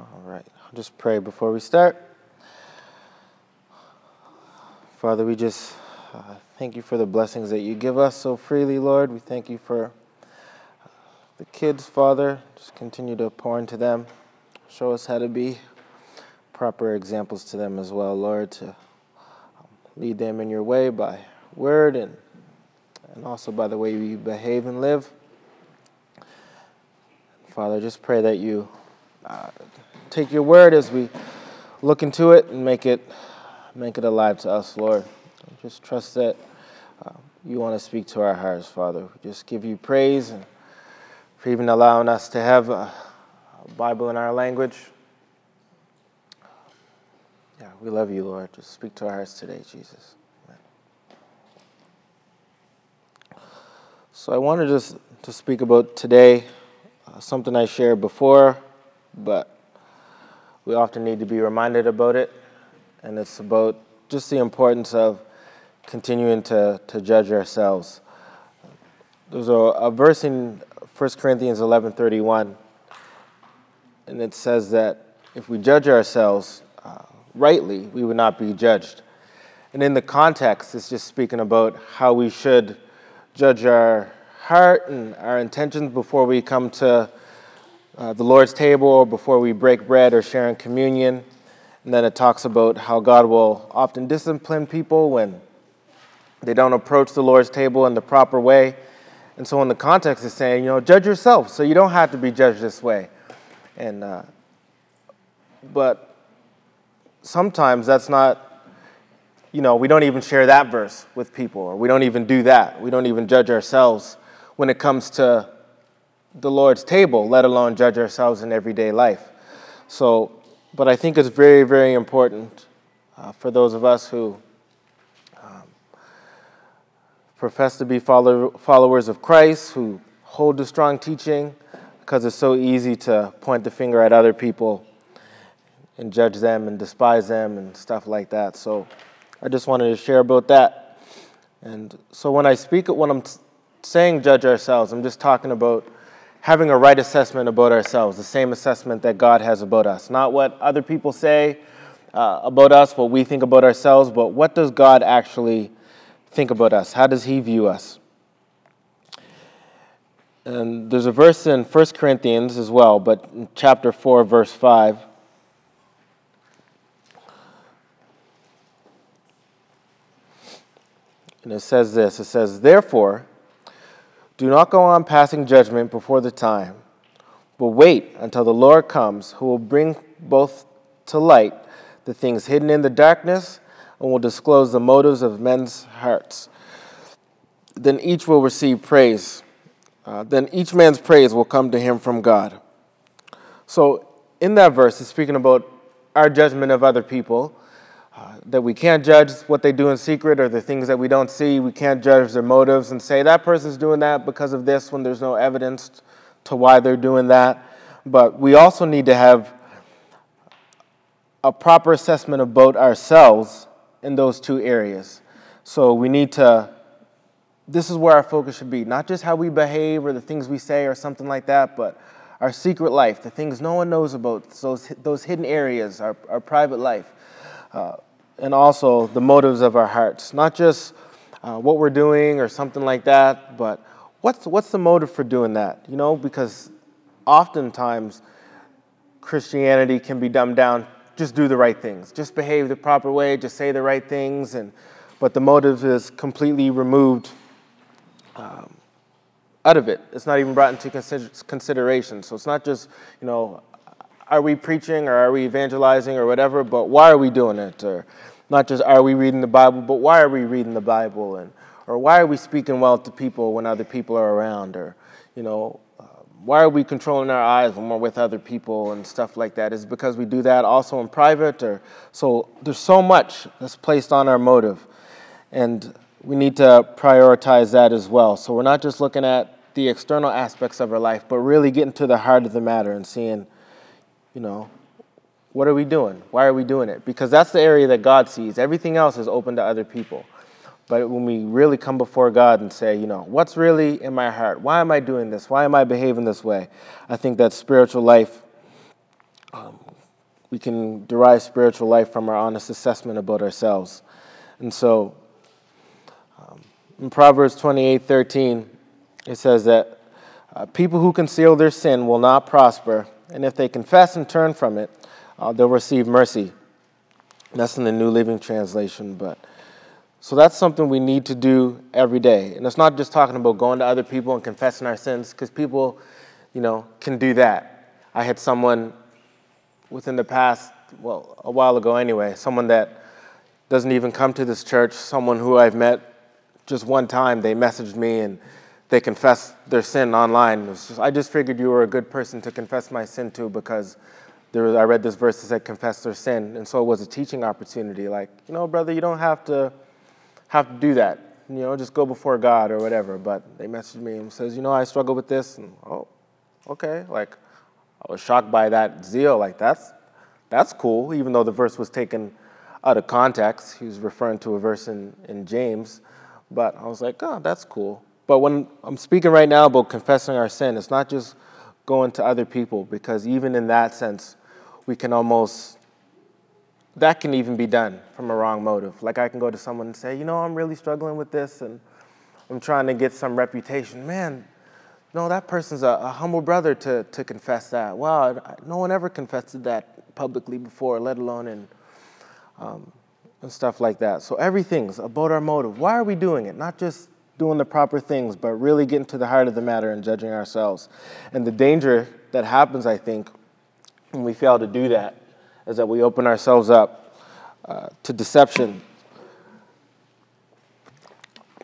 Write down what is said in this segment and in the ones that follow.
All right, I'll just pray before we start. Father, we just uh, thank you for the blessings that you give us so freely, Lord. We thank you for uh, the kids, Father. Just continue to pour into them. Show us how to be proper examples to them as well, Lord, to um, lead them in your way by word and, and also by the way we behave and live. Father, just pray that you uh, take your word as we look into it and make it make it alive to us, Lord. Just trust that uh, you want to speak to our hearts, Father. Just give you praise and for even allowing us to have a, a Bible in our language. Yeah, we love you, Lord. Just speak to our hearts today, Jesus. Amen. So I wanted just to speak about today uh, something I shared before, but we often need to be reminded about it and it's about just the importance of continuing to, to judge ourselves. There's a, a verse in 1 Corinthians 11:31, and it says that if we judge ourselves uh, rightly, we would not be judged. And in the context, it's just speaking about how we should judge our heart and our intentions before we come to uh, the Lord's table or before we break bread or share in communion. And then it talks about how God will often discipline people when they don't approach the Lord's table in the proper way. And so, in the context, is saying, you know, judge yourself so you don't have to be judged this way. And, uh, but sometimes that's not, you know, we don't even share that verse with people, or we don't even do that. We don't even judge ourselves when it comes to the Lord's table, let alone judge ourselves in everyday life. So, but I think it's very, very important uh, for those of us who um, profess to be follow- followers of Christ, who hold to strong teaching, because it's so easy to point the finger at other people and judge them and despise them and stuff like that. So I just wanted to share about that. And so when I speak, when I'm saying judge ourselves, I'm just talking about having a right assessment about ourselves, the same assessment that God has about us. Not what other people say uh, about us, what we think about ourselves, but what does God actually think about us? How does He view us? And there's a verse in 1 Corinthians as well, but in chapter 4, verse 5. And it says this it says, Therefore, do not go on passing judgment before the time, but wait until the Lord comes, who will bring both to light the things hidden in the darkness and will disclose the motives of men's hearts. Then each will receive praise. Uh, then each man's praise will come to him from God. So, in that verse, it's speaking about our judgment of other people that we can't judge what they do in secret or the things that we don't see. We can't judge their motives and say that person's doing that because of this when there's no evidence to why they're doing that. But we also need to have a proper assessment of both ourselves in those two areas. So we need to, this is where our focus should be, not just how we behave or the things we say or something like that, but our secret life, the things no one knows about, those, those hidden areas, our, our private life. Uh, and also the motives of our hearts. Not just uh, what we're doing or something like that, but what's, what's the motive for doing that? You know, because oftentimes Christianity can be dumbed down just do the right things, just behave the proper way, just say the right things, and, but the motive is completely removed um, out of it. It's not even brought into consider- consideration. So it's not just, you know, are we preaching or are we evangelizing or whatever, but why are we doing it? Or not just are we reading the Bible, but why are we reading the Bible? And, or why are we speaking well to people when other people are around? Or, you know, uh, why are we controlling our eyes when we're with other people and stuff like that? Is because we do that also in private? Or so there's so much that's placed on our motive, and we need to prioritize that as well. So we're not just looking at the external aspects of our life, but really getting to the heart of the matter and seeing, you know, what are we doing? Why are we doing it? Because that's the area that God sees. Everything else is open to other people. But when we really come before God and say, you know, what's really in my heart? Why am I doing this? Why am I behaving this way? I think that spiritual life um, we can derive spiritual life from our honest assessment about ourselves. And so, um, in Proverbs 28 13, it says that uh, people who conceal their sin will not prosper, and if they confess and turn from it, uh, they'll receive mercy. That's in the New Living Translation, but so that's something we need to do every day. And it's not just talking about going to other people and confessing our sins, because people, you know, can do that. I had someone within the past, well, a while ago anyway, someone that doesn't even come to this church, someone who I've met just one time, they messaged me and they confessed their sin online. Just, I just figured you were a good person to confess my sin to because there was, I read this verse that said confess their sin. And so it was a teaching opportunity. Like, you know, brother, you don't have to have to do that. You know, just go before God or whatever. But they messaged me and says, you know, I struggle with this. And oh, okay. Like, I was shocked by that zeal. Like, that's that's cool, even though the verse was taken out of context. He was referring to a verse in, in James. But I was like, oh, that's cool. But when I'm speaking right now about confessing our sin, it's not just going to other people, because even in that sense, we can almost, that can even be done from a wrong motive. Like I can go to someone and say, you know, I'm really struggling with this and I'm trying to get some reputation. Man, no, that person's a, a humble brother to, to confess that. Wow, no one ever confessed that publicly before, let alone in. Um, and stuff like that. So everything's about our motive. Why are we doing it? Not just doing the proper things, but really getting to the heart of the matter and judging ourselves. And the danger that happens, I think, when we fail to do that is that we open ourselves up uh, to deception.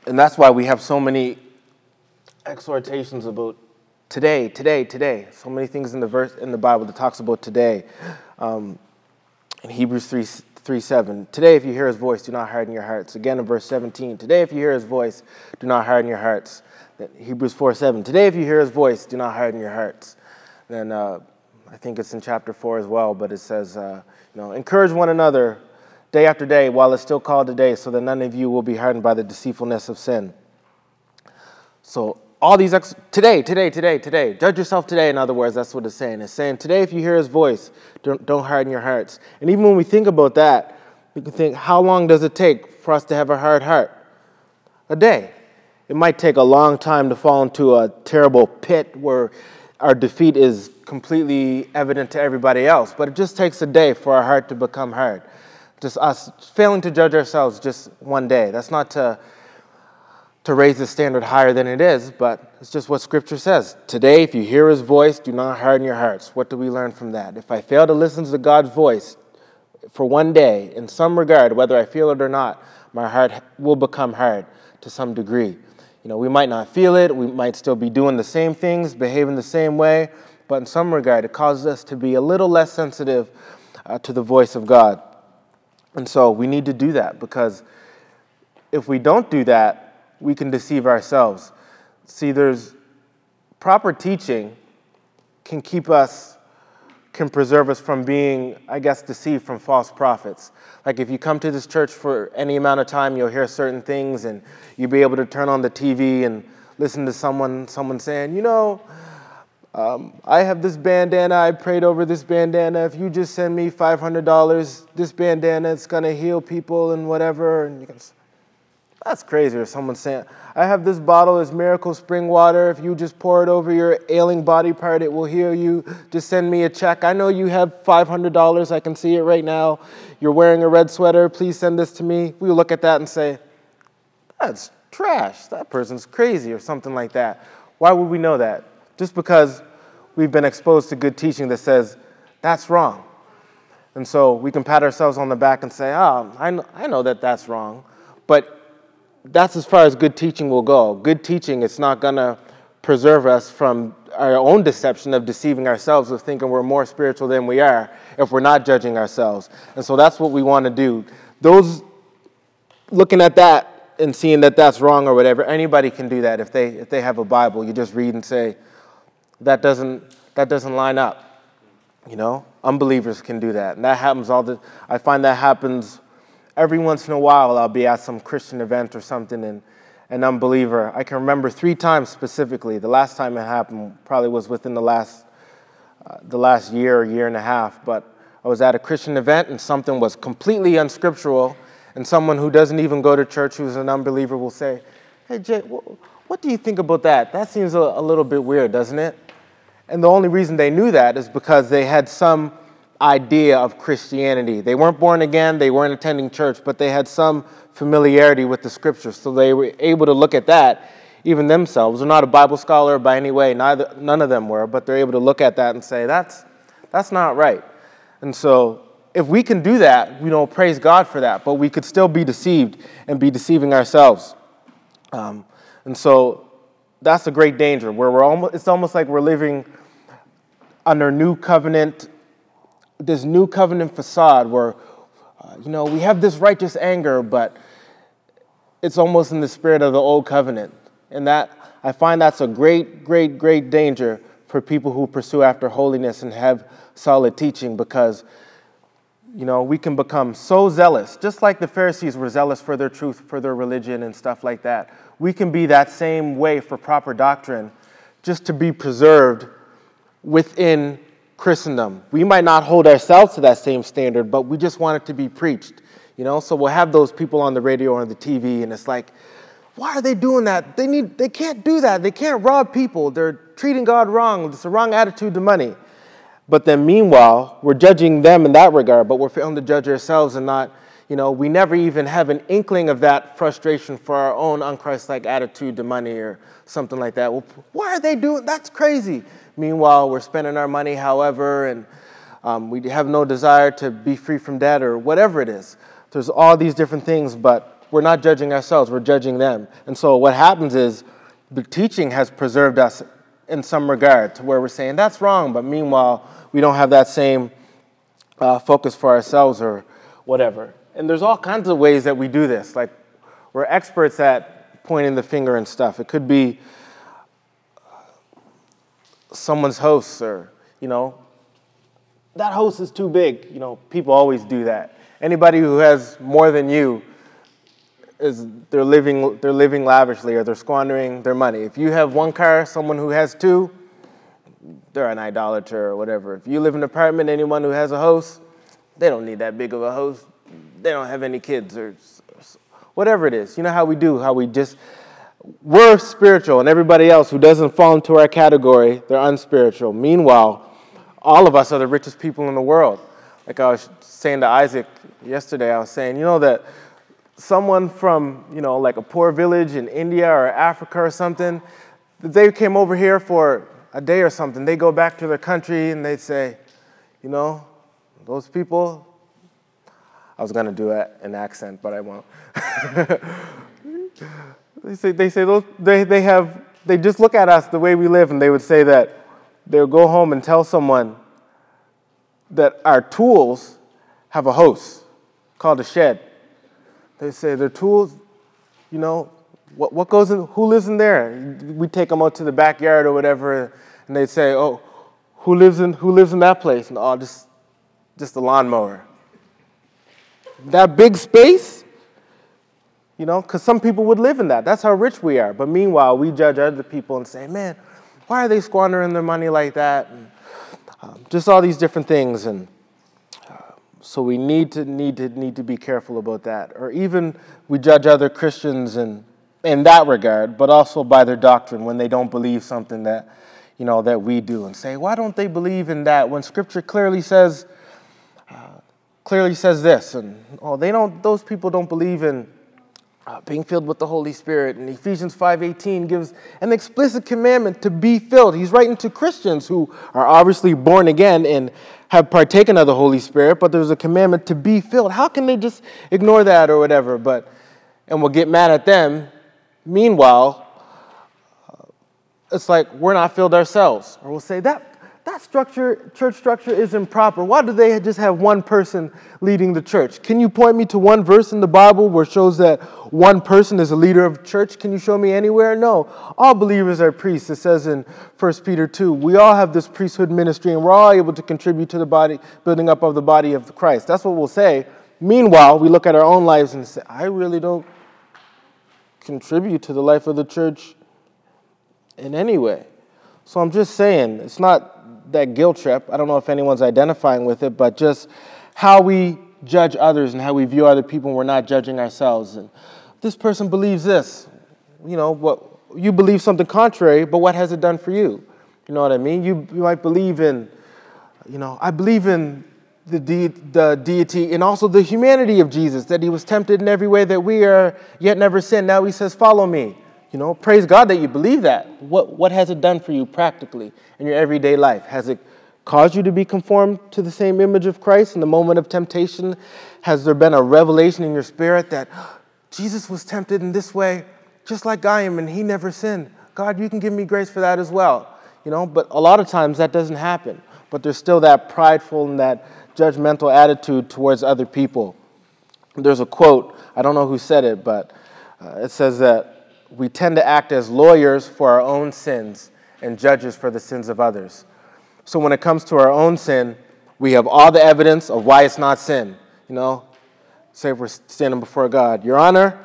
And that's why we have so many exhortations about today, today, today. So many things in the verse in the Bible that talks about today. Um, in Hebrews 3, 3 7. Today, if you hear his voice, do not harden your hearts. Again, in verse 17. Today, if you hear his voice, do not harden your hearts. Hebrews 4 7. Today, if you hear his voice, do not harden your hearts. Then uh, I think it's in chapter 4 as well, but it says, uh, you know, encourage one another day after day while it's still called today, so that none of you will be hardened by the deceitfulness of sin. So all these ex- today, today, today, today. Judge yourself today. In other words, that's what it's saying. It's saying today, if you hear His voice, don't, don't harden your hearts. And even when we think about that, we can think, how long does it take for us to have a hard heart? A day. It might take a long time to fall into a terrible pit where our defeat is completely evident to everybody else, but it just takes a day for our heart to become hard. Just us failing to judge ourselves just one day. That's not to to raise the standard higher than it is, but it's just what Scripture says. Today, if you hear His voice, do not harden your hearts. What do we learn from that? If I fail to listen to God's voice for one day, in some regard, whether I feel it or not, my heart will become hard to some degree. You know, we might not feel it, we might still be doing the same things, behaving the same way, but in some regard, it causes us to be a little less sensitive uh, to the voice of God. And so we need to do that because if we don't do that, we can deceive ourselves. See, there's proper teaching can keep us, can preserve us from being, I guess, deceived from false prophets. Like if you come to this church for any amount of time, you'll hear certain things and you'll be able to turn on the TV and listen to someone, someone saying, you know, um, I have this bandana. I prayed over this bandana. If you just send me $500, this bandana going to heal people and whatever. And you can that's crazy. Or someone saying, I have this bottle, this miracle spring water. If you just pour it over your ailing body part, it will heal you. Just send me a check. I know you have $500. I can see it right now. You're wearing a red sweater. Please send this to me. We look at that and say, That's trash. That person's crazy, or something like that. Why would we know that? Just because we've been exposed to good teaching that says, That's wrong. And so we can pat ourselves on the back and say, Oh, I know, I know that that's wrong. But that's as far as good teaching will go. Good teaching, it's not going to preserve us from our own deception of deceiving ourselves of thinking we're more spiritual than we are if we're not judging ourselves. And so that's what we want to do. Those looking at that and seeing that that's wrong or whatever, anybody can do that if they if they have a Bible. You just read and say that doesn't that doesn't line up. You know, unbelievers can do that, and that happens all the. I find that happens every once in a while I'll be at some Christian event or something and an unbeliever. I can remember three times specifically. The last time it happened probably was within the last, uh, the last year or year and a half. But I was at a Christian event and something was completely unscriptural, and someone who doesn't even go to church, who's an unbeliever, will say, Hey, Jay, what do you think about that? That seems a, a little bit weird, doesn't it? And the only reason they knew that is because they had some idea of Christianity. They weren't born again, they weren't attending church, but they had some familiarity with the scriptures. So they were able to look at that, even themselves. They're not a Bible scholar by any way, neither, none of them were, but they're able to look at that and say, that's, that's not right. And so if we can do that, we don't praise God for that, but we could still be deceived and be deceiving ourselves. Um, and so that's a great danger where we're almost, it's almost like we're living under new covenant, this new covenant facade where, uh, you know, we have this righteous anger, but it's almost in the spirit of the old covenant. And that, I find that's a great, great, great danger for people who pursue after holiness and have solid teaching because, you know, we can become so zealous, just like the Pharisees were zealous for their truth, for their religion, and stuff like that. We can be that same way for proper doctrine just to be preserved within Christendom. We might not hold ourselves to that same standard, but we just want it to be preached. You know, so we'll have those people on the radio or on the TV, and it's like, why are they doing that? They need they can't do that. They can't rob people. They're treating God wrong. It's a wrong attitude to money. But then meanwhile, we're judging them in that regard, but we're failing to judge ourselves and not, you know, we never even have an inkling of that frustration for our own unchristlike attitude to money or something like that. Well, why are they doing that's crazy? Meanwhile, we're spending our money however, and um, we have no desire to be free from debt or whatever it is. There's all these different things, but we're not judging ourselves, we're judging them. And so what happens is the teaching has preserved us in some regard to where we're saying that's wrong, but meanwhile, we don't have that same uh, focus for ourselves or whatever. And there's all kinds of ways that we do this. Like, we're experts at pointing the finger and stuff. It could be someone's host or, you know, that host is too big. You know, people always do that. Anybody who has more than you is they're living they're living lavishly or they're squandering their money. If you have one car, someone who has two, they're an idolater or whatever. If you live in an apartment, anyone who has a host, they don't need that big of a host. They don't have any kids or whatever it is. You know how we do, how we just we're spiritual, and everybody else who doesn't fall into our category, they're unspiritual. Meanwhile, all of us are the richest people in the world. Like I was saying to Isaac yesterday, I was saying, you know, that someone from, you know, like a poor village in India or Africa or something, they came over here for a day or something, they go back to their country and they say, you know, those people, I was going to do an accent, but I won't. They say, they, say those, they, they, have, they just look at us the way we live, and they would say that they would go home and tell someone that our tools have a host called a shed. They say their tools, you know, what, what goes in, who lives in there? We take them out to the backyard or whatever, and they say, oh, who lives in, who lives in that place? And oh, just, just a lawnmower. That big space, you know, because some people would live in that. That's how rich we are. But meanwhile, we judge other people and say, man, why are they squandering their money like that? And, um, just all these different things. And uh, so we need to, need, to, need to be careful about that. Or even we judge other Christians in, in that regard, but also by their doctrine when they don't believe something that, you know, that we do and say, why don't they believe in that when Scripture clearly says, uh, clearly says this? And, oh, they don't, those people don't believe in uh, being filled with the Holy Spirit. And Ephesians 5:18 gives an explicit commandment to be filled. He's writing to Christians who are obviously born again and have partaken of the Holy Spirit, but there's a commandment to be filled. How can they just ignore that or whatever? But and we'll get mad at them. Meanwhile, uh, it's like we're not filled ourselves, or we'll say that that structure, church structure is improper. Why do they just have one person leading the church? Can you point me to one verse in the Bible where it shows that one person is a leader of church? Can you show me anywhere? No. All believers are priests. It says in 1 Peter 2, we all have this priesthood ministry and we're all able to contribute to the body, building up of the body of Christ. That's what we'll say. Meanwhile, we look at our own lives and say, I really don't contribute to the life of the church in any way. So I'm just saying, it's not that guilt trip. I don't know if anyone's identifying with it, but just how we judge others and how we view other people when we're not judging ourselves. And this person believes this, you know, what you believe something contrary, but what has it done for you? You know what I mean? You, you might believe in, you know, I believe in the, de- the deity and also the humanity of Jesus, that he was tempted in every way that we are, yet never sinned. Now he says, Follow me. You know, praise God that you believe that. What, what has it done for you practically in your everyday life? Has it caused you to be conformed to the same image of Christ in the moment of temptation? Has there been a revelation in your spirit that Jesus was tempted in this way, just like I am, and he never sinned? God, you can give me grace for that as well. You know, but a lot of times that doesn't happen. But there's still that prideful and that judgmental attitude towards other people. There's a quote, I don't know who said it, but uh, it says that we tend to act as lawyers for our own sins and judges for the sins of others. So when it comes to our own sin, we have all the evidence of why it's not sin. You know, say we're standing before God, Your Honor,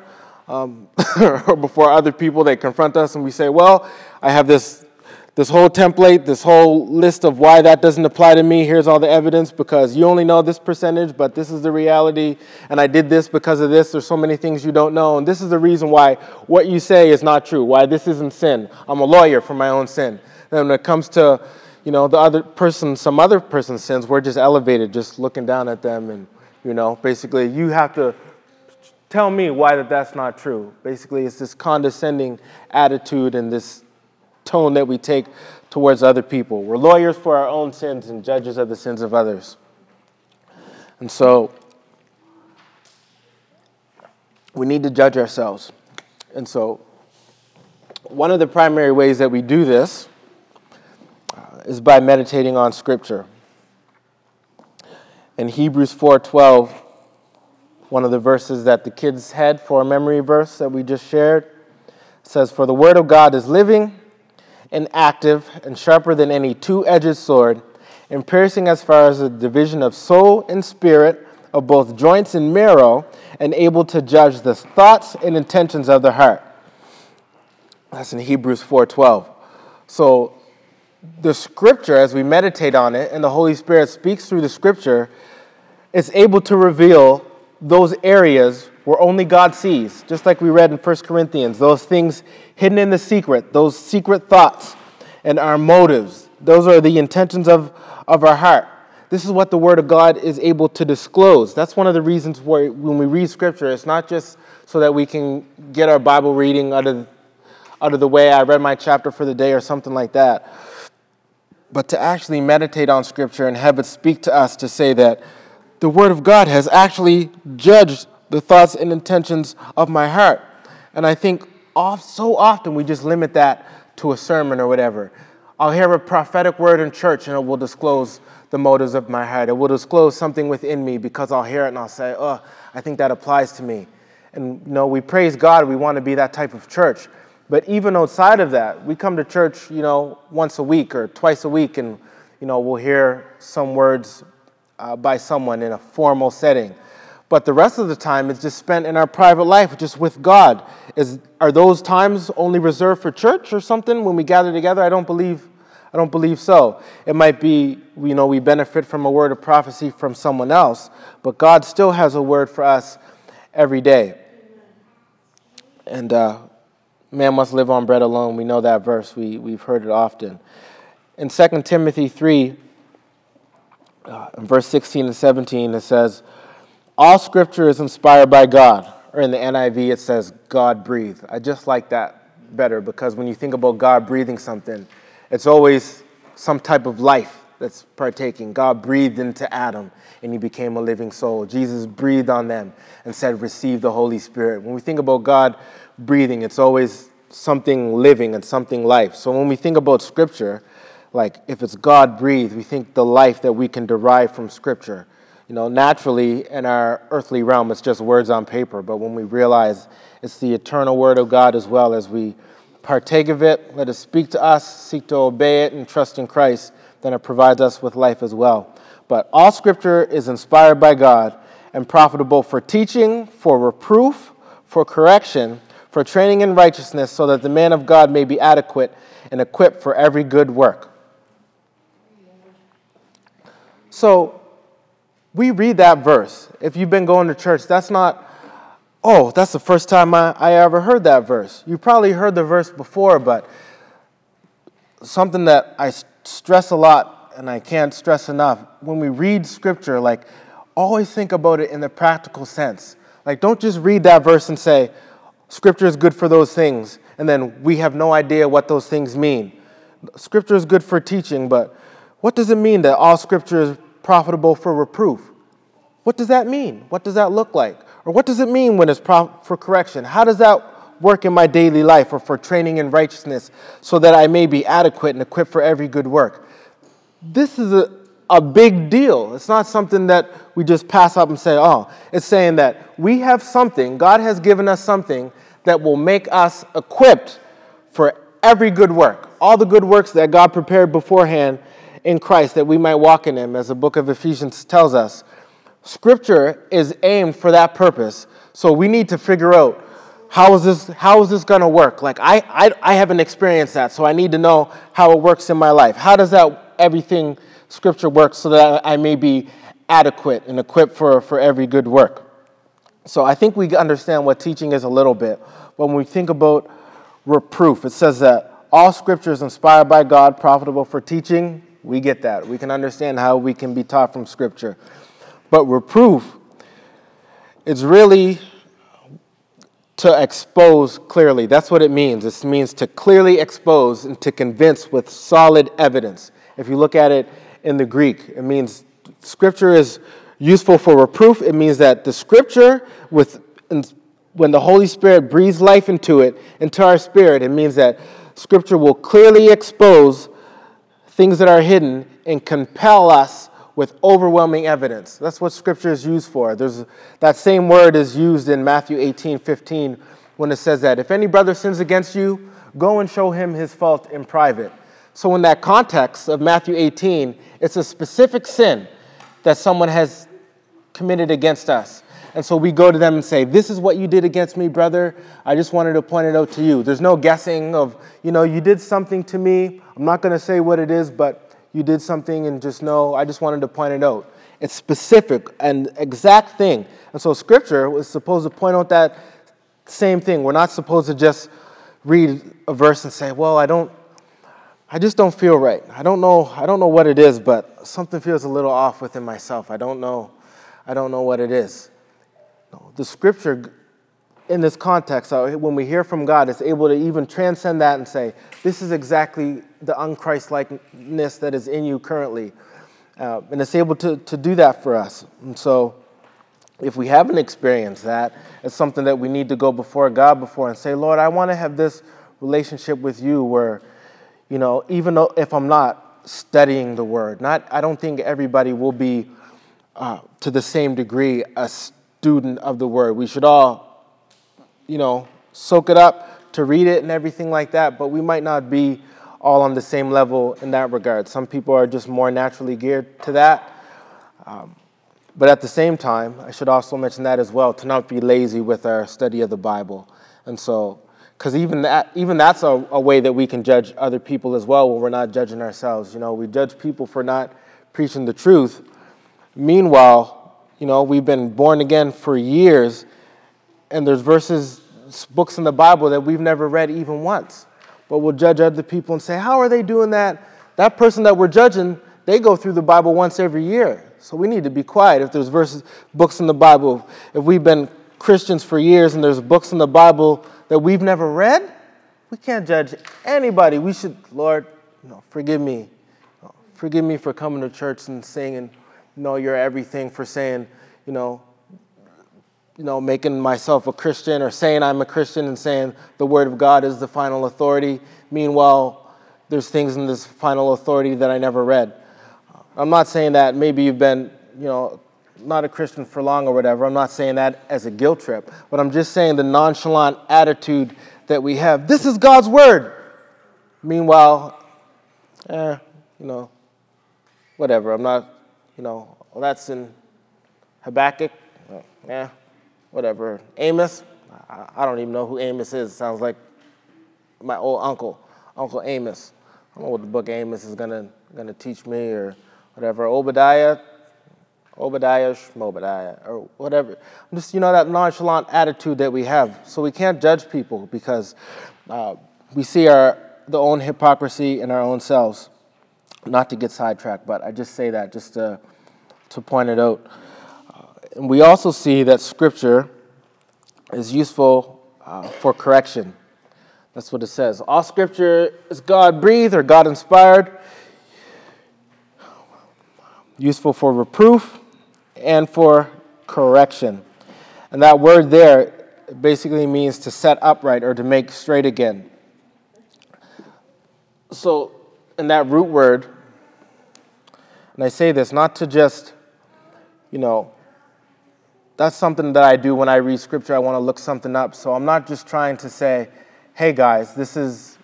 um, or before other people, they confront us and we say, Well, I have this this whole template, this whole list of why that doesn't apply to me. Here's all the evidence because you only know this percentage, but this is the reality. And I did this because of this. There's so many things you don't know. And this is the reason why what you say is not true, why this isn't sin. I'm a lawyer for my own sin. And when it comes to, you know, the other person, some other person's sins, we're just elevated, just looking down at them. And, you know, basically, you have to tell me why that that's not true. Basically, it's this condescending attitude and this tone that we take towards other people. We're lawyers for our own sins and judges of the sins of others. And so we need to judge ourselves. And so one of the primary ways that we do this uh, is by meditating on scripture. In Hebrews 4:12, one of the verses that the kids had for a memory verse that we just shared says for the word of God is living and active and sharper than any two edged sword, and piercing as far as the division of soul and spirit, of both joints and marrow, and able to judge the thoughts and intentions of the heart. That's in Hebrews 4:12. So the scripture, as we meditate on it, and the Holy Spirit speaks through the scripture, is able to reveal those areas where only God sees, just like we read in 1 Corinthians, those things hidden in the secret, those secret thoughts and our motives. Those are the intentions of, of our heart. This is what the Word of God is able to disclose. That's one of the reasons why when we read Scripture, it's not just so that we can get our Bible reading out of, out of the way, I read my chapter for the day or something like that, but to actually meditate on Scripture and have it speak to us to say that the Word of God has actually judged the thoughts and intentions of my heart. And I think off, so often we just limit that to a sermon or whatever. I'll hear a prophetic word in church and it will disclose the motives of my heart. It will disclose something within me because I'll hear it and I'll say, oh, I think that applies to me. And you know, we praise God, we want to be that type of church. But even outside of that, we come to church, you know, once a week or twice a week, and you know, we'll hear some words uh, by someone in a formal setting but the rest of the time is just spent in our private life, just with God. Is, are those times only reserved for church or something when we gather together? I don't believe, I don't believe so. It might be, you know, we benefit from a word of prophecy from someone else, but God still has a word for us every day. And uh, man must live on bread alone. We know that verse, we, we've heard it often. In 2 Timothy 3, uh, in verse 16 and 17, it says, all scripture is inspired by God. Or in the NIV, it says God breathed. I just like that better because when you think about God breathing something, it's always some type of life that's partaking. God breathed into Adam and he became a living soul. Jesus breathed on them and said, Receive the Holy Spirit. When we think about God breathing, it's always something living and something life. So when we think about Scripture, like if it's God breathed, we think the life that we can derive from Scripture. You know, naturally in our earthly realm, it's just words on paper, but when we realize it's the eternal word of God as well as we partake of it, let it speak to us, seek to obey it, and trust in Christ, then it provides us with life as well. But all scripture is inspired by God and profitable for teaching, for reproof, for correction, for training in righteousness, so that the man of God may be adequate and equipped for every good work. So we read that verse. If you've been going to church, that's not, oh, that's the first time I, I ever heard that verse. You probably heard the verse before, but something that I stress a lot and I can't stress enough when we read scripture, like, always think about it in the practical sense. Like, don't just read that verse and say, Scripture is good for those things, and then we have no idea what those things mean. Scripture is good for teaching, but what does it mean that all Scripture is profitable for reproof? What does that mean? What does that look like? Or what does it mean when it's for correction? How does that work in my daily life or for training in righteousness so that I may be adequate and equipped for every good work? This is a, a big deal. It's not something that we just pass up and say, oh, it's saying that we have something, God has given us something that will make us equipped for every good work. All the good works that God prepared beforehand in Christ that we might walk in Him, as the book of Ephesians tells us. Scripture is aimed for that purpose. So we need to figure out how is this, how is this going to work? Like, I, I, I haven't experienced that, so I need to know how it works in my life. How does that everything Scripture works so that I may be adequate and equipped for, for every good work. So I think we understand what teaching is a little bit. But When we think about reproof, it says that all Scripture is inspired by God, profitable for teaching. We get that. We can understand how we can be taught from Scripture. But reproof, it's really to expose clearly. That's what it means. It means to clearly expose and to convince with solid evidence. If you look at it in the Greek. It means scripture is useful for reproof. It means that the scripture, with, when the Holy Spirit breathes life into it, into our spirit, it means that scripture will clearly expose things that are hidden and compel us with overwhelming evidence. That's what scripture is used for. There's, that same word is used in Matthew 18 15 when it says that if any brother sins against you, go and show him his fault in private. So, in that context of Matthew 18, it's a specific sin that someone has committed against us. And so we go to them and say, This is what you did against me, brother. I just wanted to point it out to you. There's no guessing of, you know, you did something to me. I'm not going to say what it is, but you did something and just know, I just wanted to point it out. It's specific and exact thing. And so scripture was supposed to point out that same thing. We're not supposed to just read a verse and say, Well, I don't I just don't feel right. I don't know. I don't know what it is, but something feels a little off within myself. I don't know. I don't know what it is. The scripture, in this context, uh, when we hear from God, is able to even transcend that and say, "This is exactly the unChristlikeness that is in you currently," uh, and it's able to to do that for us. And so, if we haven't experienced that, it's something that we need to go before God before and say, "Lord, I want to have this relationship with you where." you know, even though if I'm not studying the word, not, I don't think everybody will be uh, to the same degree a student of the word. We should all, you know, soak it up to read it and everything like that, but we might not be all on the same level in that regard. Some people are just more naturally geared to that. Um, but at the same time, I should also mention that as well to not be lazy with our study of the Bible. And so, because even that even that's a, a, way that we can judge other people as well when we're not judging ourselves you know we judge people for not preaching the truth meanwhile you know we've been born again for years and there's verses books in the bible that we've never read even once but we'll judge other people and say how are they doing that that person that we're judging they go through the bible once every year so we need to be quiet if there's verses books in the bible if we've been christians for years and there's books in the bible that we've never read, we can't judge anybody. We should, Lord, you know, forgive me. Forgive me for coming to church and saying, no, you're everything, for saying, you know, you know, making myself a Christian or saying I'm a Christian and saying the Word of God is the final authority. Meanwhile, there's things in this final authority that I never read. I'm not saying that maybe you've been, you know, not a Christian for long or whatever. I'm not saying that as a guilt trip, but I'm just saying the nonchalant attitude that we have. This is God's word. Meanwhile, eh, you know, whatever. I'm not, you know, well, that's in Habakkuk. Yeah, whatever. Amos. I, I don't even know who Amos is. It sounds like my old uncle, Uncle Amos. I don't know what the book Amos is gonna gonna teach me or whatever, Obadiah, Obadiah, Shmobadiah, or whatever. Just, you know, that nonchalant attitude that we have. So we can't judge people because uh, we see our, the own hypocrisy in our own selves. Not to get sidetracked, but I just say that just to, to point it out. Uh, and we also see that Scripture is useful uh, for correction. That's what it says. All Scripture is God breathed or God inspired, useful for reproof and for correction. And that word there basically means to set upright or to make straight again. So, in that root word, and I say this not to just, you know, that's something that I do when I read scripture. I want to look something up. So I'm not just trying to say, hey guys, this is,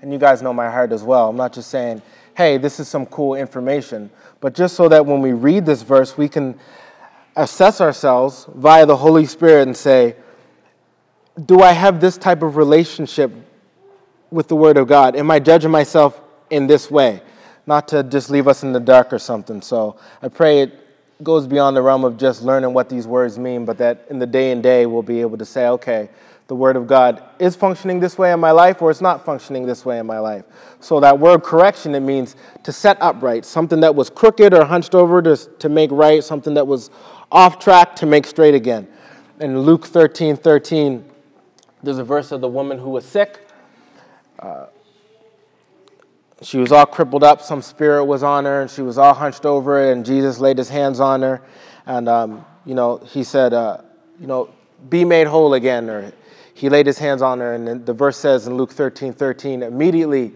and you guys know my heart as well. I'm not just saying, hey, this is some cool information, but just so that when we read this verse, we can assess ourselves via the Holy Spirit and say, do I have this type of relationship with the Word of God? Am I judging myself in this way? Not to just leave us in the dark or something. So I pray it goes beyond the realm of just learning what these words mean, but that in the day and day we'll be able to say, okay, the Word of God is functioning this way in my life or it's not functioning this way in my life. So that word correction, it means to set upright, something that was crooked or hunched over to, to make right, something that was off track to make straight again. In Luke 13 13, there's a verse of the woman who was sick. Uh, she was all crippled up. Some spirit was on her, and she was all hunched over, and Jesus laid his hands on her. And, um, you know, he said, uh, you know, be made whole again. Or he laid his hands on her. And the verse says in Luke 13 13, immediately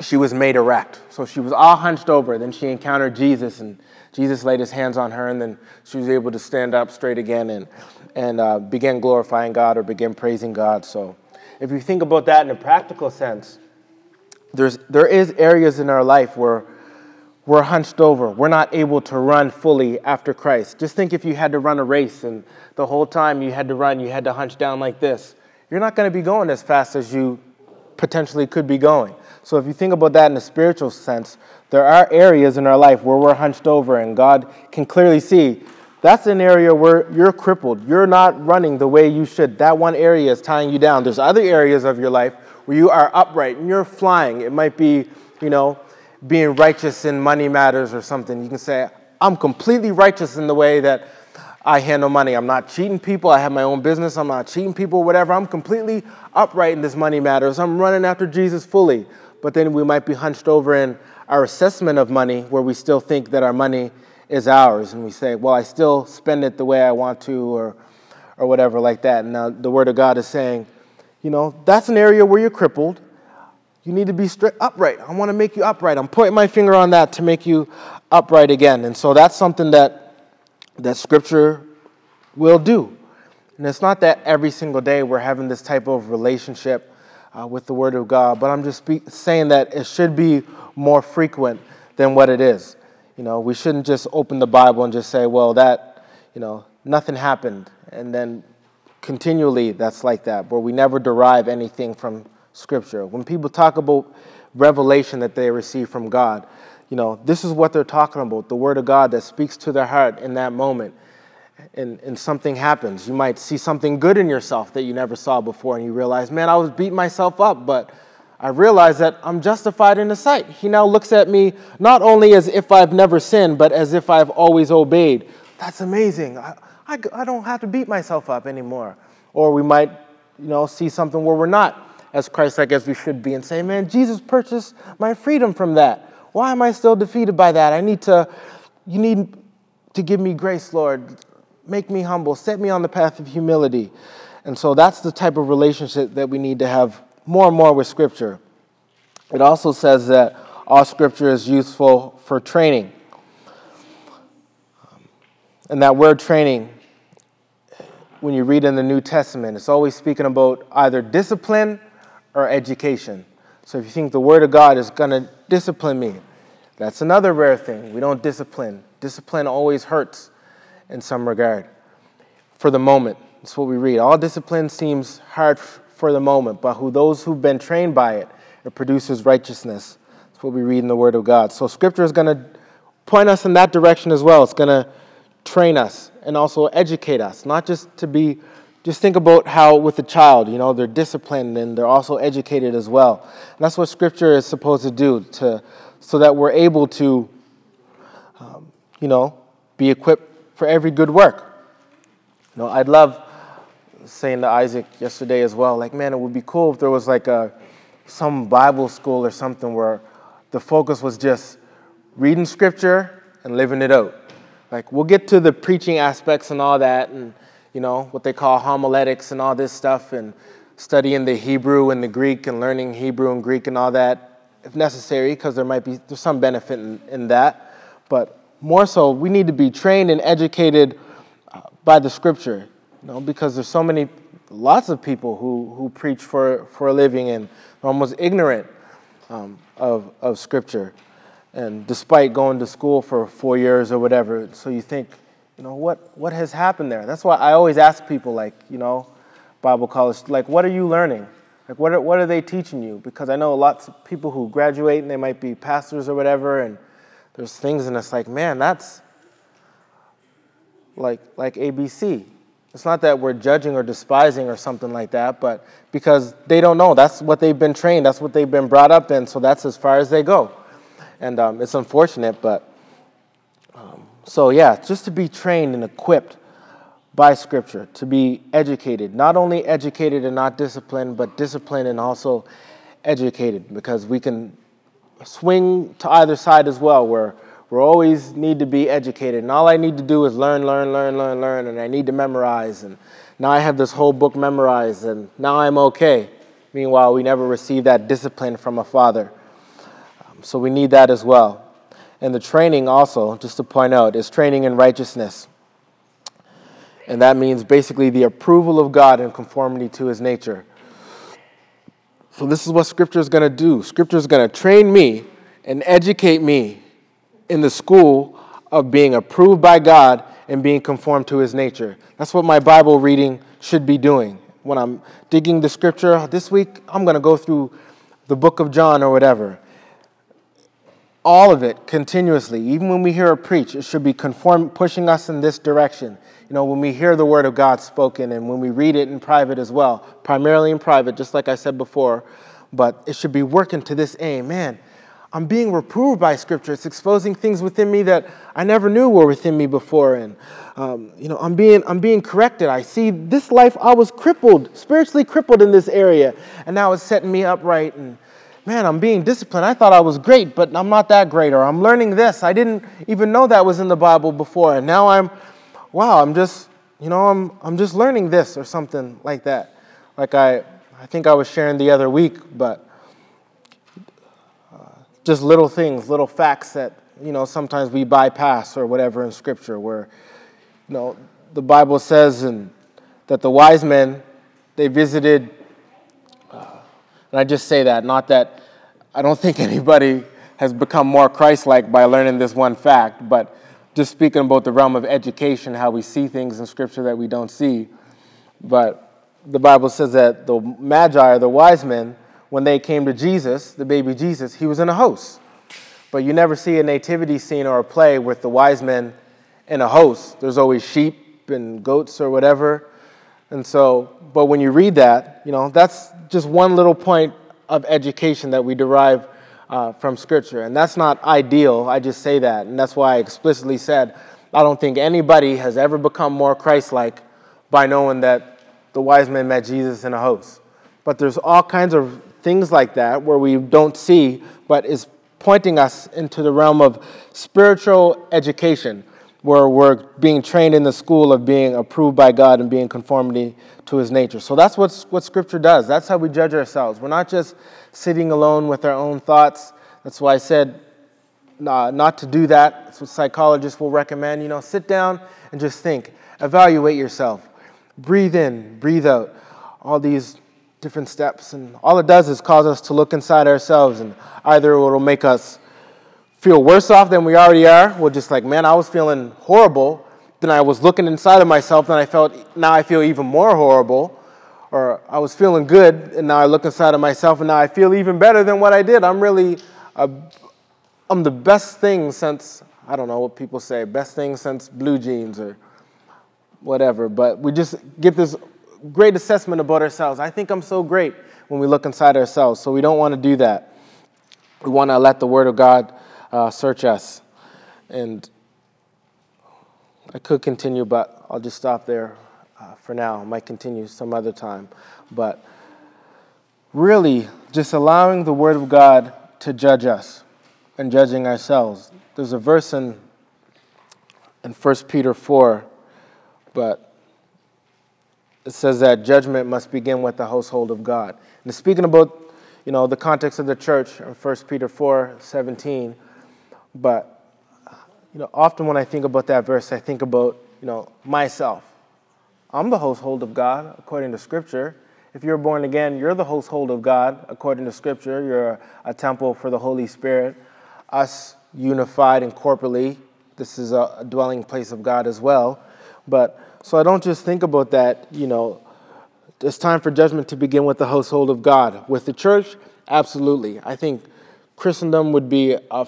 she was made erect. So she was all hunched over. Then she encountered Jesus, and Jesus laid his hands on her, and then she was able to stand up straight again and, and uh, begin glorifying God or begin praising God. So, if you think about that in a practical sense, there's, there is areas in our life where we're hunched over. We're not able to run fully after Christ. Just think if you had to run a race and the whole time you had to run, you had to hunch down like this. You're not going to be going as fast as you potentially could be going. So if you think about that in a spiritual sense, there are areas in our life where we're hunched over and God can clearly see that's an area where you're crippled. You're not running the way you should. That one area is tying you down. There's other areas of your life where you are upright and you're flying. It might be, you know, being righteous in money matters or something. You can say, I'm completely righteous in the way that I handle money. I'm not cheating people. I have my own business. I'm not cheating people, whatever. I'm completely upright in this money matters. I'm running after Jesus fully. But then we might be hunched over in our assessment of money where we still think that our money is ours and we say, well, I still spend it the way I want to or, or whatever like that. And now the Word of God is saying, you know, that's an area where you're crippled. You need to be straight, upright. I want to make you upright. I'm pointing my finger on that to make you upright again. And so that's something that, that Scripture will do. And it's not that every single day we're having this type of relationship uh, with the Word of God, but I'm just saying that it should be more frequent than what it is. You know, we shouldn't just open the Bible and just say, well, that, you know, nothing happened. And then continually that's like that, where we never derive anything from Scripture. When people talk about revelation that they receive from God, you know, this is what they're talking about the Word of God that speaks to their heart in that moment. And, and something happens. You might see something good in yourself that you never saw before, and you realize, man, I was beating myself up, but I realize that I'm justified in His sight. He now looks at me not only as if I've never sinned, but as if I've always obeyed. That's amazing. I, I, I don't have to beat myself up anymore. Or we might, you know, see something where we're not as Christ-like as we should be and say, man, Jesus purchased my freedom from that. Why am I still defeated by that? I need to, you need to give me grace, Lord. Make me humble. Set me on the path of humility. And so that's the type of relationship that we need to have more and more with Scripture. It also says that all Scripture is useful for training. And that word training, when you read in the New Testament, it's always speaking about either discipline or education. So if you think the Word of God is going to discipline me, that's another rare thing. We don't discipline. Discipline always hurts in some regard for the moment. That's what we read. All discipline seems hard for the moment, but who those who've been trained by it, it produces righteousness. That's what we read in the Word of God. So Scripture is going to point us in that direction as well. It's going to train us and also educate us, not just to be. Just think about how with a child, you know, they're disciplined and they're also educated as well. And that's what Scripture is supposed to do, to so that we're able to, um, you know, be equipped for every good work. You know, I'd love saying to Isaac yesterday as well, like, man, it would be cool if there was like a some Bible school or something where the focus was just reading scripture and living it out. Like, we'll get to the preaching aspects and all that, and you know what they call homiletics and all this stuff, and studying the Hebrew and the Greek and learning Hebrew and Greek and all that, if necessary, because there might be there's some benefit in, in that. But more so, we need to be trained and educated uh, by the Scripture, you know, because there's so many, lots of people who who preach for for a living and are almost ignorant um, of of Scripture and despite going to school for four years or whatever. So you think, you know, what, what has happened there? That's why I always ask people, like, you know, Bible college, like, what are you learning? Like, what are, what are they teaching you? Because I know lots of people who graduate and they might be pastors or whatever, and there's things, and it's like, man, that's like, like ABC. It's not that we're judging or despising or something like that, but because they don't know. That's what they've been trained, that's what they've been brought up in, so that's as far as they go and um, it's unfortunate, but um, so yeah, just to be trained and equipped by Scripture, to be educated, not only educated and not disciplined, but disciplined and also educated, because we can swing to either side as well, where we always need to be educated, and all I need to do is learn, learn, learn, learn, learn, and I need to memorize, and now I have this whole book memorized, and now I'm okay. Meanwhile, we never receive that discipline from a father. So we need that as well. And the training also, just to point out, is training in righteousness. And that means basically the approval of God in conformity to his nature. So this is what Scripture is going to do. Scripture is going to train me and educate me in the school of being approved by God and being conformed to his nature. That's what my Bible reading should be doing. When I'm digging the scripture this week, I'm going to go through the book of John or whatever all of it continuously. Even when we hear a preach it should be conform pushing us in this direction. You know when we hear the word of god spoken and when we read it in private as well primarily in private just like i said before but it should be working to this aim. Man i'm being reproved by scripture. It's exposing things within me that i never knew were within me before. And um, you know i'm being i'm being corrected. I see this life i was crippled spiritually crippled in this area and now it's setting me upright and man, I'm being disciplined. I thought I was great, but I'm not that great. Or I'm learning this. I didn't even know that was in the Bible before. And now I'm, wow, I'm just, you know, I'm, I'm just learning this or something like that. Like I, I think I was sharing the other week, but uh, just little things, little facts that, you know, sometimes we bypass or whatever in Scripture where, you know, the Bible says and that the wise men, they visited and I just say that, not that I don't think anybody has become more Christ like by learning this one fact, but just speaking about the realm of education, how we see things in Scripture that we don't see. But the Bible says that the Magi, or the wise men, when they came to Jesus, the baby Jesus, he was in a house. But you never see a nativity scene or a play with the wise men in a host. There's always sheep and goats or whatever. And so, but when you read that, you know, that's just one little point of education that we derive uh, from Scripture. And that's not ideal. I just say that. And that's why I explicitly said I don't think anybody has ever become more Christ like by knowing that the wise men met Jesus in a house. But there's all kinds of things like that where we don't see, but is pointing us into the realm of spiritual education where we're being trained in the school of being approved by God and being conformity to his nature. So that's what, what Scripture does. That's how we judge ourselves. We're not just sitting alone with our own thoughts. That's why I said not to do that. That's what psychologists will recommend. You know, sit down and just think, evaluate yourself, breathe in, breathe out, all these different steps. And all it does is cause us to look inside ourselves, and either it will make us feel worse off than we already are. We're just like, man, I was feeling horrible. Then I was looking inside of myself and I felt, now I feel even more horrible. Or I was feeling good and now I look inside of myself and now I feel even better than what I did. I'm really, I'm the best thing since, I don't know what people say, best thing since blue jeans or whatever. But we just get this great assessment about ourselves. I think I'm so great when we look inside ourselves. So we don't want to do that. We want to let the Word of God uh, search us. And I could continue, but I'll just stop there uh, for now. I might continue some other time. But really, just allowing the Word of God to judge us and judging ourselves. There's a verse in, in 1 Peter 4, but it says that judgment must begin with the household of God. And speaking about, you know, the context of the church in 1 Peter 4, 17, but, you know, often when I think about that verse, I think about, you know, myself. I'm the household of God according to Scripture. If you're born again, you're the household of God according to Scripture. You're a temple for the Holy Spirit. Us unified and corporately, this is a dwelling place of God as well. But so I don't just think about that, you know, it's time for judgment to begin with the household of God. With the church, absolutely. I think Christendom would be a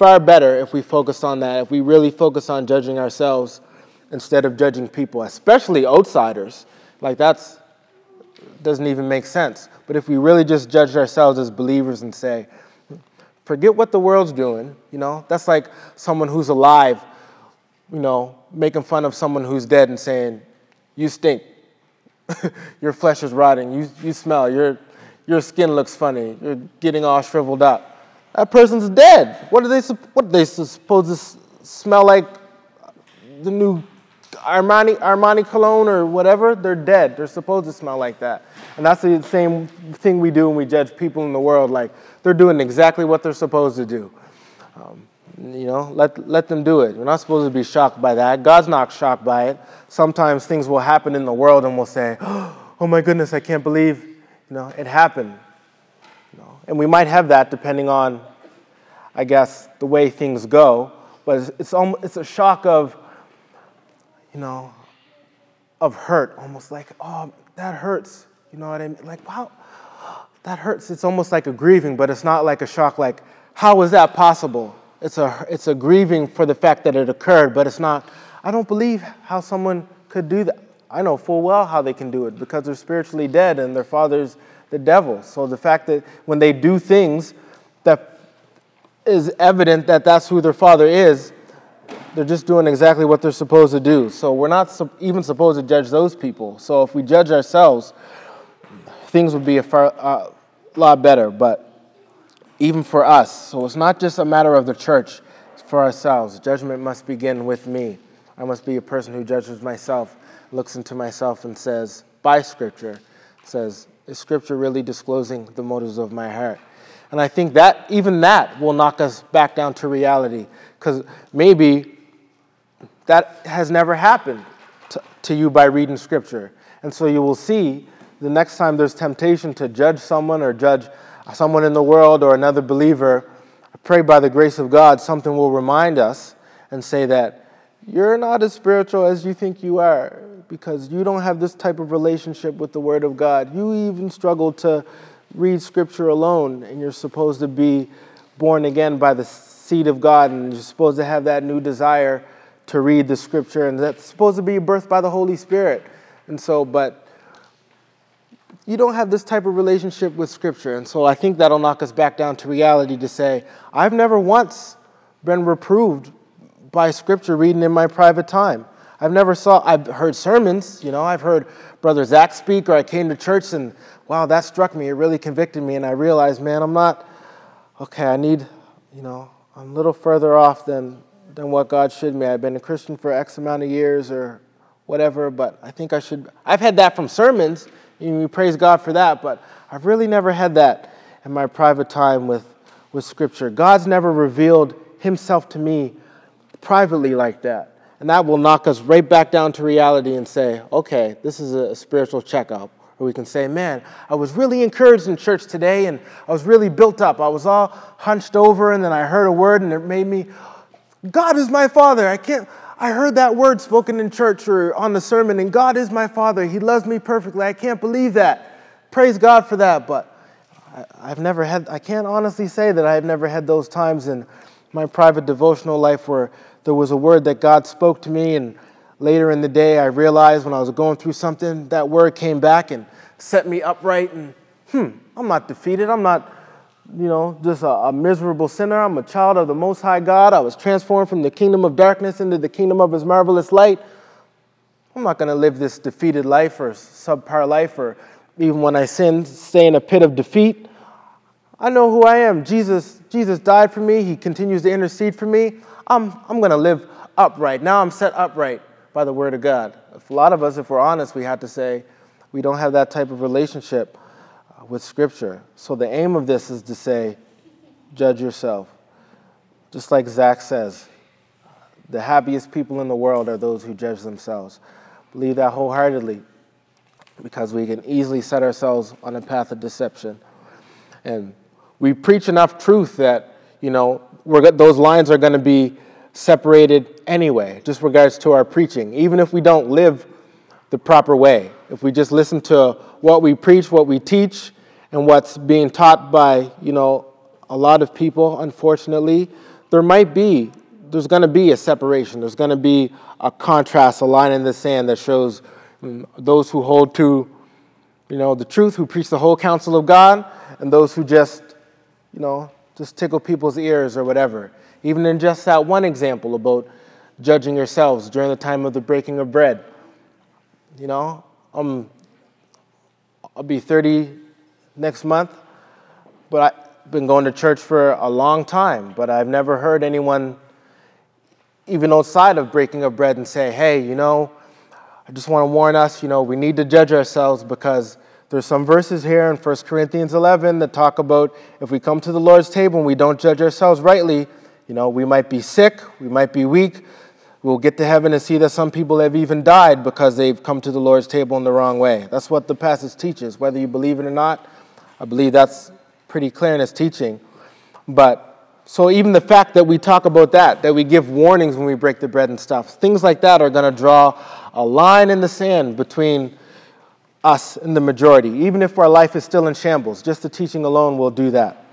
far better if we focused on that, if we really focus on judging ourselves instead of judging people, especially outsiders. Like that's doesn't even make sense. But if we really just judge ourselves as believers and say, forget what the world's doing, you know, that's like someone who's alive, you know, making fun of someone who's dead and saying, you stink. your flesh is rotting. You, you smell. Your, your skin looks funny. You're getting all shriveled up. That person's dead. What do they, what they supposed to smell like? The new Armani, Armani cologne or whatever, they're dead. They're supposed to smell like that. And that's the same thing we do when we judge people in the world. Like, they're doing exactly what they're supposed to do. Um, you know, let, let them do it. We're not supposed to be shocked by that. God's not shocked by it. Sometimes things will happen in the world and we'll say, oh my goodness, I can't believe, you know, it happened. And we might have that depending on, I guess, the way things go. But it's, it's, almost, it's a shock of, you know, of hurt, almost like, oh, that hurts. You know what I mean? Like, wow, that hurts. It's almost like a grieving, but it's not like a shock, like, how is that possible? It's a, it's a grieving for the fact that it occurred, but it's not, I don't believe how someone could do that. I know full well how they can do it because they're spiritually dead and their father's the devil. So the fact that when they do things that is evident that that's who their father is, they're just doing exactly what they're supposed to do. So we're not even supposed to judge those people. So if we judge ourselves, things would be a far, uh, lot better. But even for us, so it's not just a matter of the church, it's for ourselves. Judgment must begin with me. I must be a person who judges myself, looks into myself, and says, by Scripture, says, is Scripture really disclosing the motives of my heart? And I think that even that will knock us back down to reality because maybe that has never happened to, to you by reading scripture. And so you will see the next time there's temptation to judge someone or judge someone in the world or another believer, I pray by the grace of God, something will remind us and say that you're not as spiritual as you think you are because you don't have this type of relationship with the Word of God. You even struggle to read Scripture alone, and you're supposed to be born again by the seed of God, and you're supposed to have that new desire to read the scripture, and that's supposed to be birthed by the Holy Spirit. And so, but you don't have this type of relationship with scripture. And so I think that'll knock us back down to reality to say, I've never once been reproved by scripture reading in my private time. I've never saw, I've heard sermons, you know, I've heard Brother Zach speak, or I came to church and wow, that struck me. It really convicted me. And I realized, man, I'm not, okay, I need, you know, I'm a little further off than than what God should me. I've been a Christian for X amount of years or whatever, but I think I should. I've had that from sermons, and we praise God for that, but I've really never had that in my private time with, with Scripture. God's never revealed Himself to me privately like that. And that will knock us right back down to reality and say, okay, this is a spiritual checkup. Or we can say, man, I was really encouraged in church today and I was really built up. I was all hunched over and then I heard a word and it made me, God is my father. I can't, I heard that word spoken in church or on the sermon, and God is my father. He loves me perfectly. I can't believe that. Praise God for that. But I, have never had, I can't honestly say that I've never had those times in my private devotional life where there was a word that God spoke to me, and later in the day I realized when I was going through something, that word came back and set me upright. And hmm, I'm not defeated. I'm not, you know, just a, a miserable sinner. I'm a child of the Most High God. I was transformed from the kingdom of darkness into the kingdom of His marvelous light. I'm not going to live this defeated life or subpar life or even when I sin, stay in a pit of defeat. I know who I am. Jesus, Jesus died for me. He continues to intercede for me. I'm, I'm going to live upright. Now I'm set upright by the Word of God. If a lot of us, if we're honest, we have to say we don't have that type of relationship uh, with Scripture. So the aim of this is to say, judge yourself. Just like Zach says, the happiest people in the world are those who judge themselves. Believe that wholeheartedly because we can easily set ourselves on a path of deception. And we preach enough truth that, you know, those lines are going to be separated anyway, just regards to our preaching, even if we don't live the proper way. If we just listen to what we preach, what we teach, and what's being taught by, you know, a lot of people, unfortunately, there might be, there's going to be a separation. There's going to be a contrast, a line in the sand that shows mm, those who hold to, you know, the truth, who preach the whole counsel of God, and those who just, you know, just tickle people's ears or whatever. Even in just that one example about judging yourselves during the time of the breaking of bread. You know, um, I'll be 30 next month, but I've been going to church for a long time, but I've never heard anyone, even outside of breaking of bread, and say, hey, you know, I just want to warn us, you know, we need to judge ourselves because there's some verses here in 1 Corinthians 11 that talk about if we come to the Lord's table and we don't judge ourselves rightly, you know, we might be sick, we might be weak. We'll get to heaven and see that some people have even died because they've come to the Lord's table in the wrong way. That's what the passage teaches, whether you believe it or not. I believe that's pretty clear in its teaching. But so even the fact that we talk about that, that we give warnings when we break the bread and stuff, things like that are going to draw a line in the sand between us and the majority, even if our life is still in shambles. Just the teaching alone will do that.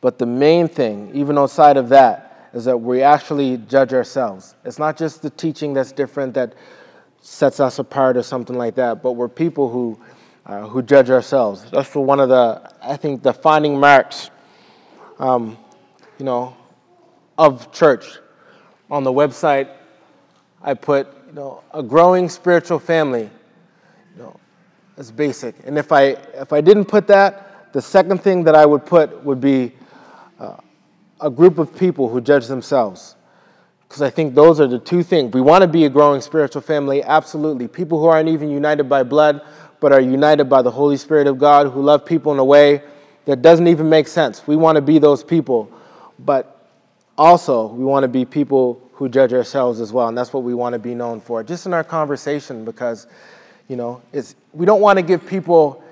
But the main thing, even outside of that, is that we actually judge ourselves. It's not just the teaching that's different that sets us apart or something like that, but we're people who, uh, who judge ourselves. That's for one of the, I think, defining marks um, you know, of church. On the website, I put, you know, a growing spiritual family. That's basic. And if I if I didn't put that, the second thing that I would put would be uh, a group of people who judge themselves. Because I think those are the two things. We want to be a growing spiritual family, absolutely. People who aren't even united by blood, but are united by the Holy Spirit of God, who love people in a way that doesn't even make sense. We want to be those people, but also we want to be people who judge ourselves as well, and that's what we want to be known for. Just in our conversation, because you know, it's we don't want to give people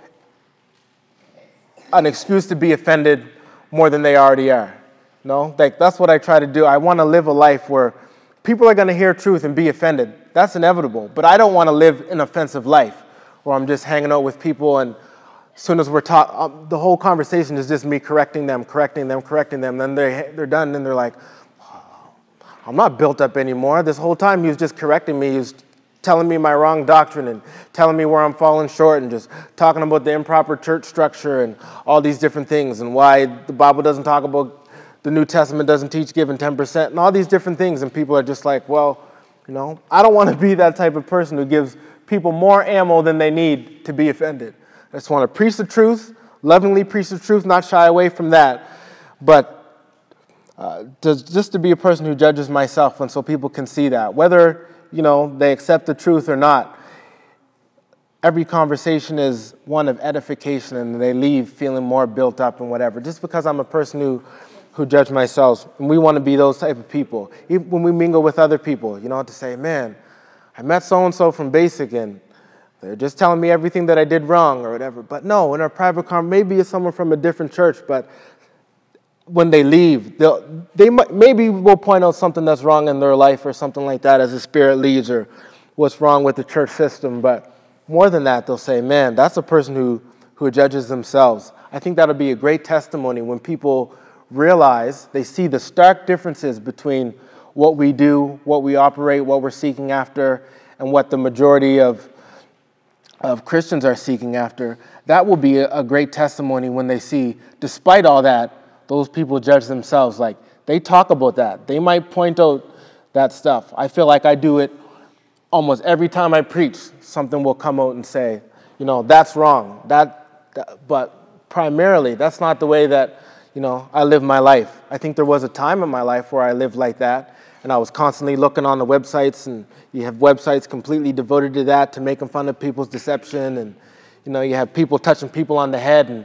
an excuse to be offended more than they already are. No, like that's what I try to do. I want to live a life where people are going to hear truth and be offended. That's inevitable. But I don't want to live an offensive life where I'm just hanging out with people and as soon as we're taught, um, the whole conversation is just me correcting them, correcting them, correcting them. Then they, they're done, and they're like, I'm not built up anymore. This whole time he was just correcting me. He was telling me my wrong doctrine and telling me where I'm falling short and just talking about the improper church structure and all these different things and why the Bible doesn't talk about the New Testament doesn't teach giving 10% and all these different things. And people are just like, well, you know, I don't want to be that type of person who gives people more ammo than they need to be offended. I just want to preach the truth, lovingly preach the truth, not shy away from that. But uh, to, just to be a person who judges myself, and so people can see that, whether you know they accept the truth or not. Every conversation is one of edification, and they leave feeling more built up and whatever. Just because I'm a person who who judge myself, and we want to be those type of people. Even when we mingle with other people, you know, to say, "Man, I met so and so from Basic, and they're just telling me everything that I did wrong or whatever. But no, in our private car, maybe it's someone from a different church, but when they leave, they'll, they might, maybe will point out something that's wrong in their life or something like that as the Spirit leads or what's wrong with the church system. But more than that, they'll say, man, that's a person who who judges themselves. I think that'll be a great testimony when people realize they see the stark differences between what we do, what we operate, what we're seeking after, and what the majority of, of Christians are seeking after. That will be a, a great testimony when they see, despite all that, those people judge themselves. Like they talk about that. They might point out that stuff. I feel like I do it almost every time I preach. Something will come out and say, you know, that's wrong. That, that but primarily, that's not the way that you know I live my life. I think there was a time in my life where I lived like that, and I was constantly looking on the websites, and you have websites completely devoted to that, to making fun of people's deception, and you know, you have people touching people on the head and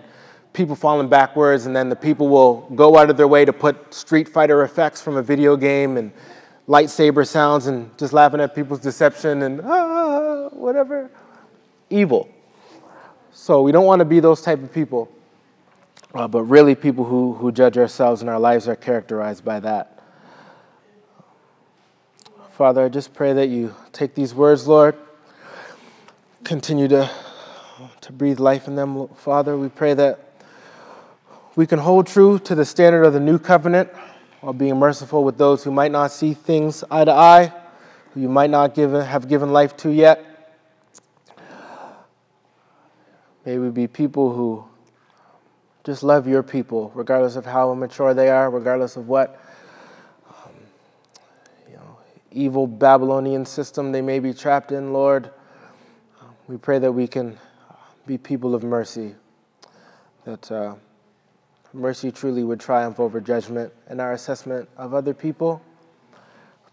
people falling backwards, and then the people will go out of their way to put Street Fighter effects from a video game and lightsaber sounds and just laughing at people's deception and ah, whatever. Evil. So we don't want to be those type of people, uh, but really people who, who judge ourselves and our lives are characterized by that. Father, I just pray that you take these words, Lord, continue to, to breathe life in them, Father. We pray that we can hold true to the standard of the new covenant while being merciful with those who might not see things eye to eye, who you might not give, have given life to yet. May we be people who just love your people, regardless of how immature they are, regardless of what um, you know, evil Babylonian system they may be trapped in, Lord. We pray that we can be people of mercy, that. Uh, mercy truly would triumph over judgment in our assessment of other people.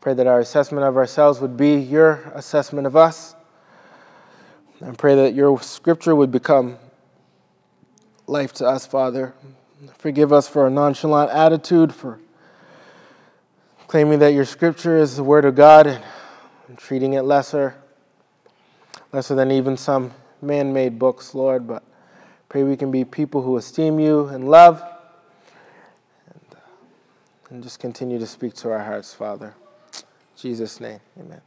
Pray that our assessment of ourselves would be your assessment of us. And pray that your scripture would become life to us, Father. Forgive us for a nonchalant attitude, for claiming that your scripture is the word of God and treating it lesser, lesser than even some man made books, Lord. But Pray we can be people who esteem you and love and, uh, and just continue to speak to our hearts, Father. In Jesus' name, amen.